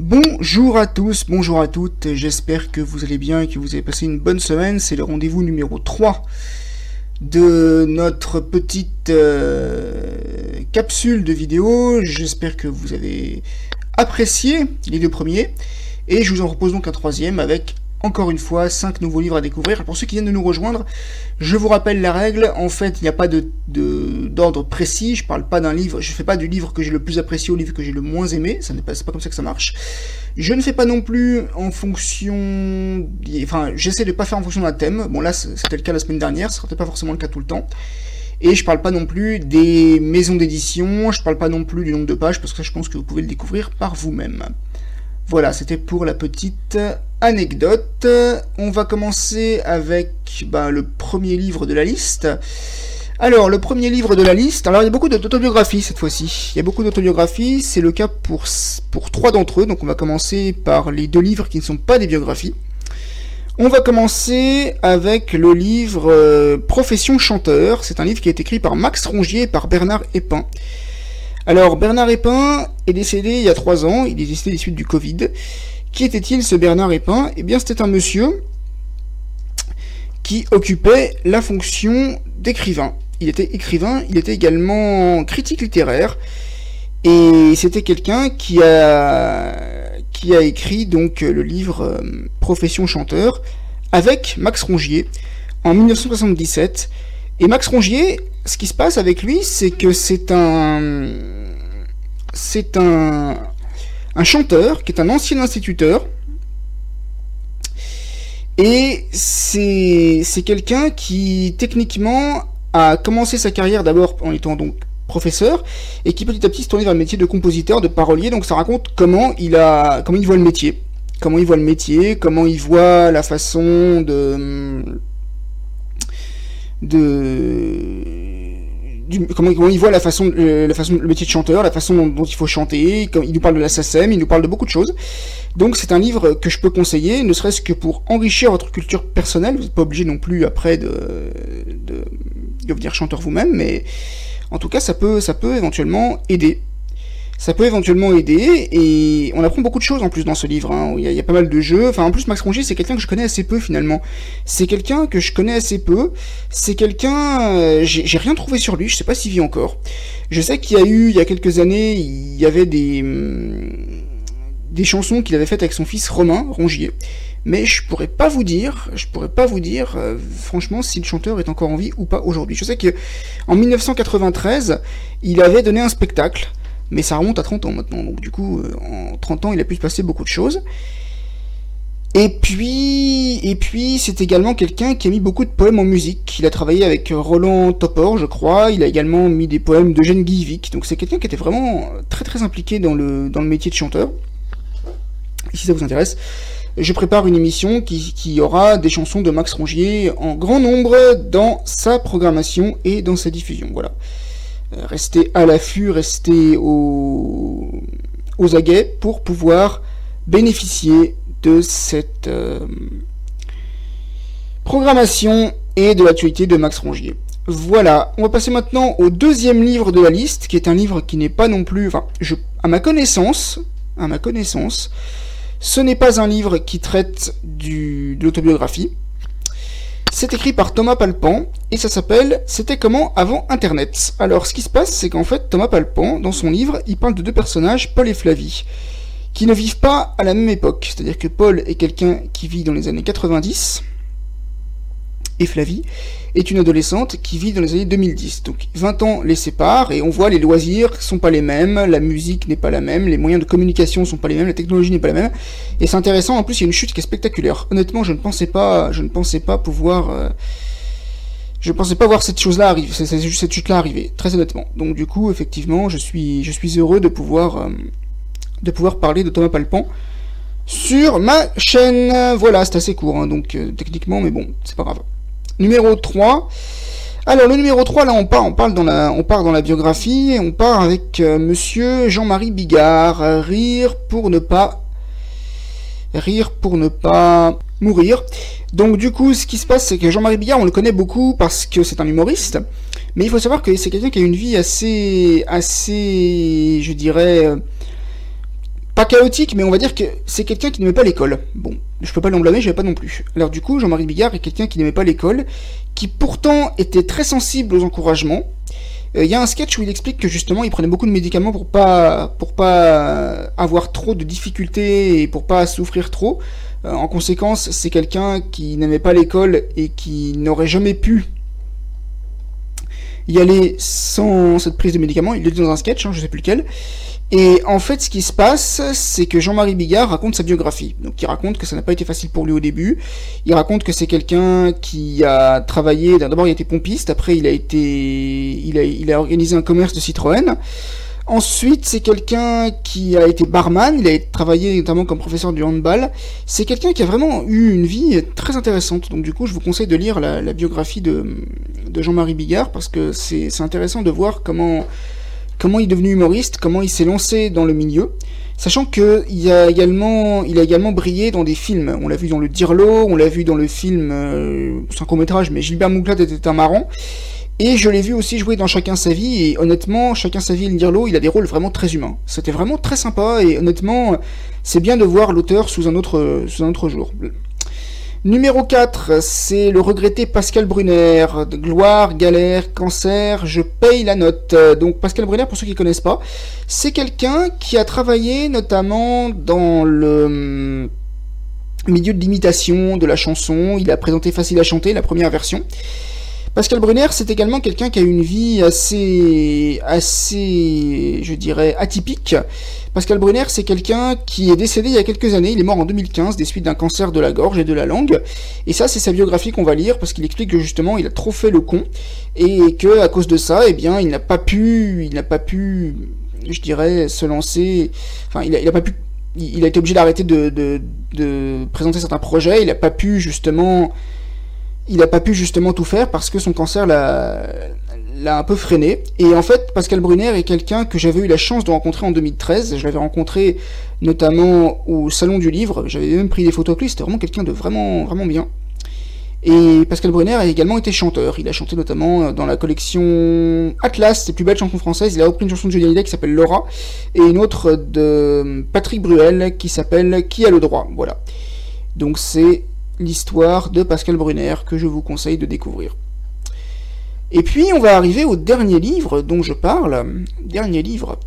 Bonjour à tous, bonjour à toutes, j'espère que vous allez bien et que vous avez passé une bonne semaine. C'est le rendez-vous numéro 3 de notre petite euh, capsule de vidéo. J'espère que vous avez apprécié les deux premiers. Et je vous en propose donc un troisième avec encore une fois, 5 nouveaux livres à découvrir. Pour ceux qui viennent de nous rejoindre, je vous rappelle la règle. En fait, il n'y a pas d'ordre précis. Je parle pas d'un livre. Je fais pas du livre que j'ai le plus apprécié au livre que j'ai le moins aimé. Ça n'est pas, comme ça que ça marche. Je ne fais pas non plus en fonction. Enfin, j'essaie de pas faire en fonction d'un thème. Bon, là, c'était le cas la semaine dernière. Ce sera pas forcément le cas tout le temps. Et je parle pas non plus des maisons d'édition. Je parle pas non plus du nombre de pages parce que je pense que vous pouvez le découvrir par vous-même. Voilà, c'était pour la petite anecdote. On va commencer avec bah, le premier livre de la liste. Alors, le premier livre de la liste, alors il y a beaucoup d'autobiographies cette fois-ci. Il y a beaucoup d'autobiographies, c'est le cas pour, trois d'entre eux, donc on va commencer par les deux livres qui ne sont pas des biographies. On va commencer avec le livre euh, Profession chanteur. C'est un livre qui été écrit par Max Rongier et par Bernard Epin. Alors, Bernard Epin est décédé il y a trois ans, il est décédé des suites du Covid. Qui était-il ce Bernard Epin Eh bien, c'était un monsieur qui occupait la fonction d'écrivain. Il était écrivain, il était également critique littéraire, et c'était quelqu'un qui a, qui a écrit donc le livre euh, Profession chanteur avec Max Rongier en 1977. Et Max Rongier, ce qui se passe avec lui, c'est que c'est un c'est un, un chanteur qui est un ancien instituteur. Et c'est quelqu'un qui, techniquement, a commencé sa carrière d'abord en étant donc professeur et qui petit à petit se tournait vers le métier de compositeur, de parolier. Donc ça raconte comment il a, comment il voit le métier, comment il voit le métier, comment il voit la façon de de comment, il voit la façon, euh, le métier de chanteur, la façon dont, il faut chanter. il nous parle de la SACEM, il nous parle de beaucoup de choses. Donc c'est un livre que je peux conseiller, ne serait-ce que pour enrichir votre culture personnelle. Vous n'êtes pas obligé non plus après de, de, de devenir chanteur vous-même, mais en tout cas ça peut, ça peut éventuellement aider ça peut éventuellement aider, et on apprend beaucoup de choses en plus dans ce livre, hein. il, y a, pas mal de jeux, enfin en plus Max Rongier c'est quelqu'un que je connais assez peu finalement, c'est quelqu'un que je connais assez peu, c'est quelqu'un, euh, j'ai rien trouvé sur lui, je sais pas s'il vit encore, je sais qu'il y a eu, il y a quelques années, il y avait des, hum, des chansons qu'il avait faites avec son fils Romain Rongier, mais je pourrais pas vous dire, je pourrais pas vous dire, euh, franchement, si le chanteur est encore en vie ou pas aujourd'hui. Je sais que en 1993, il avait donné un spectacle mais ça remonte à 30 ans maintenant, donc du coup, euh, en 30 ans, il a pu se passer beaucoup de choses. Et puis, et puis, c'est également quelqu'un qui a mis beaucoup de poèmes en musique. Il a travaillé avec Roland Topor, je crois. Il a également mis des poèmes d'Eugène Guivic. Donc c'est quelqu'un qui était vraiment très très impliqué dans le, dans le métier de chanteur. Et si ça vous intéresse, je prépare une émission qui, qui aura des chansons de Max Rongier en grand nombre dans sa programmation et dans sa diffusion. Voilà. Rester à l'affût, rester aux, aguets pour pouvoir bénéficier de cette euh, programmation et de l'actualité de Max Rongier. Voilà, on va passer maintenant au deuxième livre de la liste, qui est un livre qui n'est pas non plus, enfin, à ma connaissance, ce n'est pas un livre qui traite de l'autobiographie, c'est écrit par Thomas Palpan et ça s'appelle C'était comment avant Internet. Alors ce qui se passe, c'est qu'en fait Thomas Palpan, dans son livre, il parle de deux personnages, Paul et Flavie, qui ne vivent pas à la même époque. C'est-à-dire que Paul est quelqu'un qui vit dans les années 90 et Flavie est une adolescente qui vit dans les années 2010. Donc 20 ans les séparent et on voit les loisirs sont pas les mêmes, la musique n'est pas la même, les moyens de communication sont pas les mêmes, la technologie n'est pas la même. Et c'est intéressant, en plus il y a une chute qui est spectaculaire. Honnêtement, je ne pensais pas, je ne pensais pas pouvoir... Euh, pensais pas voir cette chose-là arriver, cette chute-là arriver, très honnêtement. Donc du coup, effectivement, je suis, je suis heureux de pouvoir, euh, de pouvoir parler de Thomas Palpan sur ma chaîne. Voilà, c'est assez court, hein, donc euh, techniquement, mais bon, c'est pas grave. Numéro 3. Alors le numéro 3, là on part, on parle dans la, part dans la biographie, on part avec euh, monsieur Jean-Marie Bigard, rire pour ne pas rire pour ne pas mourir. Donc du coup, ce qui se passe, c'est que Jean-Marie Bigard, on le connaît beaucoup parce que c'est un humoriste, mais il faut savoir que c'est quelqu'un qui a une vie assez, assez, je dirais, pas chaotique, mais on va dire que c'est quelqu'un qui n'aimait pas l'école. Bon, je peux pas l'en blâmer, je pas non plus. Alors du coup, Jean-Marie Bigard est quelqu'un qui n'aimait pas l'école, qui pourtant était très sensible aux encouragements. Euh, il y a un sketch où il explique que justement il prenait beaucoup de médicaments pour pas pas avoir trop de difficultés et pour pas souffrir trop. Euh, en conséquence, c'est quelqu'un qui n'aimait pas l'école et qui n'aurait jamais pu y aller sans cette prise de médicaments. Il est dans un sketch, hein, je sais plus lequel. Et en fait, ce qui se passe, c'est que Jean-Marie Bigard raconte sa biographie. Donc, il raconte que ça n'a pas été facile pour lui au début. Il raconte que c'est quelqu'un qui a travaillé. D'abord, il a été pompiste. Après, il a été, il a, il a organisé un commerce de Citroën. Ensuite, c'est quelqu'un qui a été barman. Il a travaillé notamment comme professeur du handball. C'est quelqu'un qui a vraiment eu une vie très intéressante. Donc, du coup, je vous conseille de lire la, la biographie de, de Jean-Marie Bigard parce que c'est intéressant de voir comment comment il est devenu humoriste, comment il s'est lancé dans le milieu, sachant qu'il a également, il a également brillé dans des films. On l'a vu dans le Dirlo, on l'a vu dans le film, euh, c'est un court métrage, mais Gilbert Monclat était un marrant. Et je l'ai vu aussi jouer dans Chacun sa vie, et honnêtement, Chacun sa vie et le Dirlo, il a des rôles vraiment très humains. C'était vraiment très sympa, et honnêtement, c'est bien de voir l'auteur sous un autre jour. Numéro 4, c'est le regretté Pascal Brunner. Gloire, galère, cancer, je paye la note. Donc Pascal Brunner, pour ceux qui ne connaissent pas, c'est quelqu'un qui a travaillé notamment dans le hum, milieu de l'imitation de la chanson. Il a présenté Facile à chanter, la première version. Pascal Brunner, c'est également quelqu'un qui a une vie assez, assez, je dirais, atypique. Pascal Brunner, c'est quelqu'un qui est décédé il y a quelques années. Il est mort en 2015 des suites d'un cancer de la gorge et de la langue. Et ça, c'est sa biographie qu'on va lire parce qu'il explique que justement, il a trop fait le con et que à cause de ça, eh bien, il n'a pas pu, il n'a pas pu, je dirais, se lancer. Enfin, il a, pas pu. Il a été obligé d'arrêter de, de présenter certains projets. Il n'a pas pu justement il n'a pas pu justement tout faire parce que son cancer l'a l'a un peu freiné. Et en fait, Pascal Brunner est quelqu'un que j'avais eu la chance de rencontrer en 2013. Je l'avais rencontré notamment au Salon du Livre. J'avais même pris des photos avec lui. C'était vraiment quelqu'un de vraiment, vraiment bien. Et Pascal Brunner a également été chanteur. Il a chanté notamment dans la collection Atlas, ses plus belles chansons françaises. Il a repris une chanson de Johnny Hallyday qui s'appelle Laura et une autre de Patrick Bruel qui s'appelle Qui a le droit? Voilà. Donc c'est l'histoire de Pascal Brunner que je vous conseille de découvrir. Et puis on va arriver au dernier livre dont je parle. Dernier livre.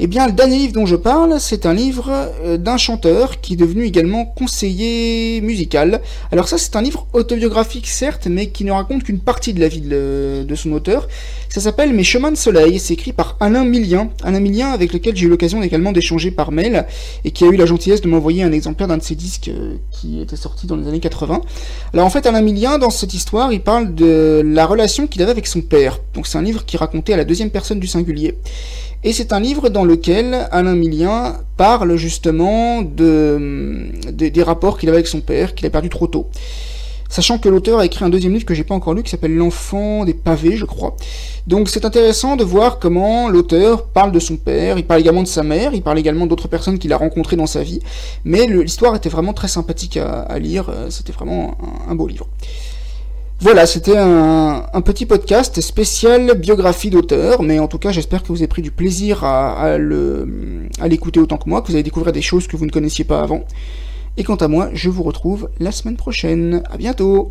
Eh bien, le dernier livre dont je parle, c'est un livre euh, d'un chanteur qui est devenu également conseiller musical. Alors ça, c'est un livre autobiographique, certes, mais qui ne raconte qu'une partie de la vie de, son auteur. Ça s'appelle Mes chemins de soleil. C'est écrit par Alain Millien. Alain Millien, avec lequel j'ai eu l'occasion également d'échanger par mail, et qui a eu la gentillesse de m'envoyer un exemplaire d'un de ses disques euh, qui était sorti dans les années 80. Alors en fait, Alain Millien, dans cette histoire, il parle de la relation qu'il avait avec son père. Donc c'est un livre qui racontait à la deuxième personne du singulier. Et c'est un livre dans lequel Alain Millien parle justement de, des rapports qu'il avait avec son père, qu'il a perdu trop tôt. Sachant que l'auteur a écrit un deuxième livre que j'ai pas encore lu qui s'appelle L'enfant des pavés, je crois. Donc c'est intéressant de voir comment l'auteur parle de son père, il parle également de sa mère, il parle également d'autres personnes qu'il a rencontrées dans sa vie. Mais l'histoire était vraiment très sympathique à, lire, euh, c'était vraiment un beau livre. Voilà, c'était un, petit podcast spécial biographie d'auteur, mais en tout cas j'espère que vous avez pris du plaisir à, l'écouter autant que moi, que vous allez découvrir des choses que vous ne connaissiez pas avant. Et quant à moi, je vous retrouve la semaine prochaine. À bientôt